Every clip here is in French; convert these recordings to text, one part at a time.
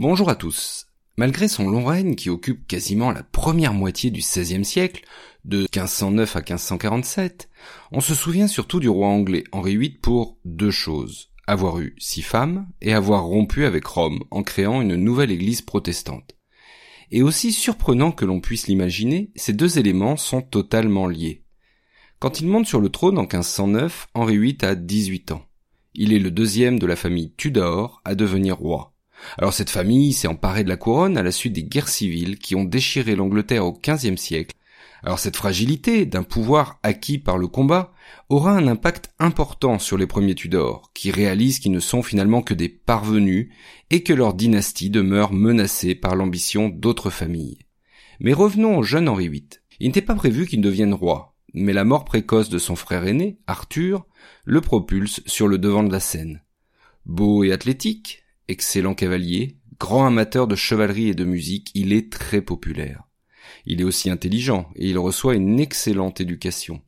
Bonjour à tous. Malgré son long règne qui occupe quasiment la première moitié du XVIe siècle, de 1509 à 1547, on se souvient surtout du roi anglais Henri VIII pour deux choses. Avoir eu six femmes et avoir rompu avec Rome en créant une nouvelle église protestante. Et aussi surprenant que l'on puisse l'imaginer, ces deux éléments sont totalement liés. Quand il monte sur le trône en 1509, Henri VIII a 18 ans. Il est le deuxième de la famille Tudor à devenir roi. Alors cette famille s'est emparée de la couronne à la suite des guerres civiles qui ont déchiré l'Angleterre au XVe siècle. Alors cette fragilité d'un pouvoir acquis par le combat aura un impact important sur les premiers Tudors, qui réalisent qu'ils ne sont finalement que des parvenus et que leur dynastie demeure menacée par l'ambition d'autres familles. Mais revenons au jeune Henri VIII. Il n'était pas prévu qu'il devienne roi, mais la mort précoce de son frère aîné, Arthur, le propulse sur le devant de la scène. Beau et athlétique, excellent cavalier, grand amateur de chevalerie et de musique, il est très populaire. Il est aussi intelligent et il reçoit une excellente éducation.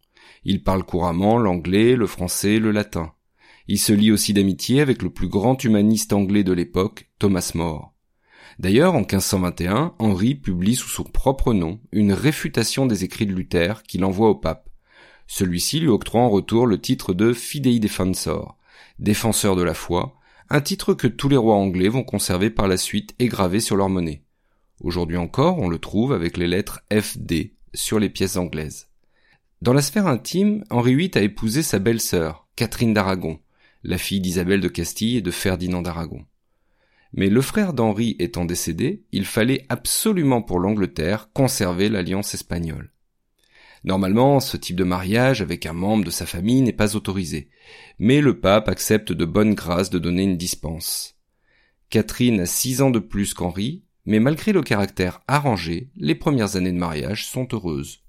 Il parle couramment l'anglais, le français, le latin. Il se lie aussi d'amitié avec le plus grand humaniste anglais de l'époque, Thomas More. D'ailleurs, en 1521, Henri publie sous son propre nom une réfutation des écrits de Luther qu'il envoie au pape. Celui-ci lui octroie en retour le titre de Fidei Defensor, défenseur de la foi, un titre que tous les rois anglais vont conserver par la suite et gravé sur leur monnaie. Aujourd'hui encore, on le trouve avec les lettres FD sur les pièces anglaises. Dans la sphère intime, Henri VIII a épousé sa belle-sœur, Catherine d'Aragon, la fille d'Isabelle de Castille et de Ferdinand d'Aragon. Mais le frère d'Henri étant décédé, il fallait absolument pour l'Angleterre conserver l'alliance espagnole. Normalement, ce type de mariage avec un membre de sa famille n'est pas autorisé, mais le pape accepte de bonne grâce de donner une dispense. Catherine a six ans de plus qu'Henri, mais malgré le caractère arrangé, les premières années de mariage sont heureuses.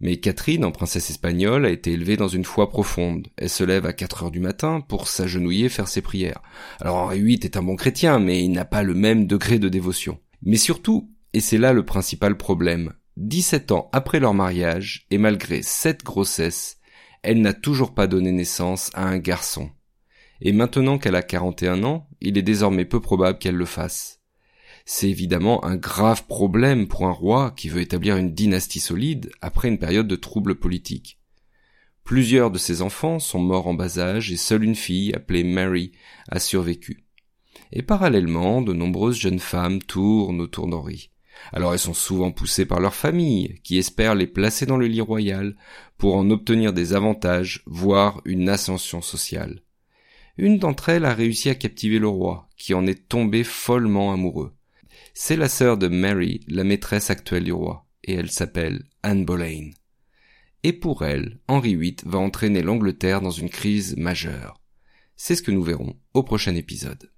Mais Catherine, en princesse espagnole, a été élevée dans une foi profonde. Elle se lève à quatre heures du matin pour s'agenouiller faire ses prières. Alors Henri VIII est un bon chrétien, mais il n'a pas le même degré de dévotion. Mais surtout, et c'est là le principal problème, 17 ans après leur mariage, et malgré sept grossesses, elle n'a toujours pas donné naissance à un garçon. Et maintenant qu'elle a 41 ans, il est désormais peu probable qu'elle le fasse. C'est évidemment un grave problème pour un roi qui veut établir une dynastie solide après une période de troubles politiques. Plusieurs de ses enfants sont morts en bas âge et seule une fille, appelée Mary, a survécu. Et parallèlement, de nombreuses jeunes femmes tournent autour d'Henri. Alors elles sont souvent poussées par leur famille, qui espèrent les placer dans le lit royal pour en obtenir des avantages, voire une ascension sociale. Une d'entre elles a réussi à captiver le roi, qui en est tombé follement amoureux. C'est la sœur de Mary, la maîtresse actuelle du roi, et elle s'appelle Anne Boleyn. Et pour elle, Henri VIII va entraîner l'Angleterre dans une crise majeure. C'est ce que nous verrons au prochain épisode.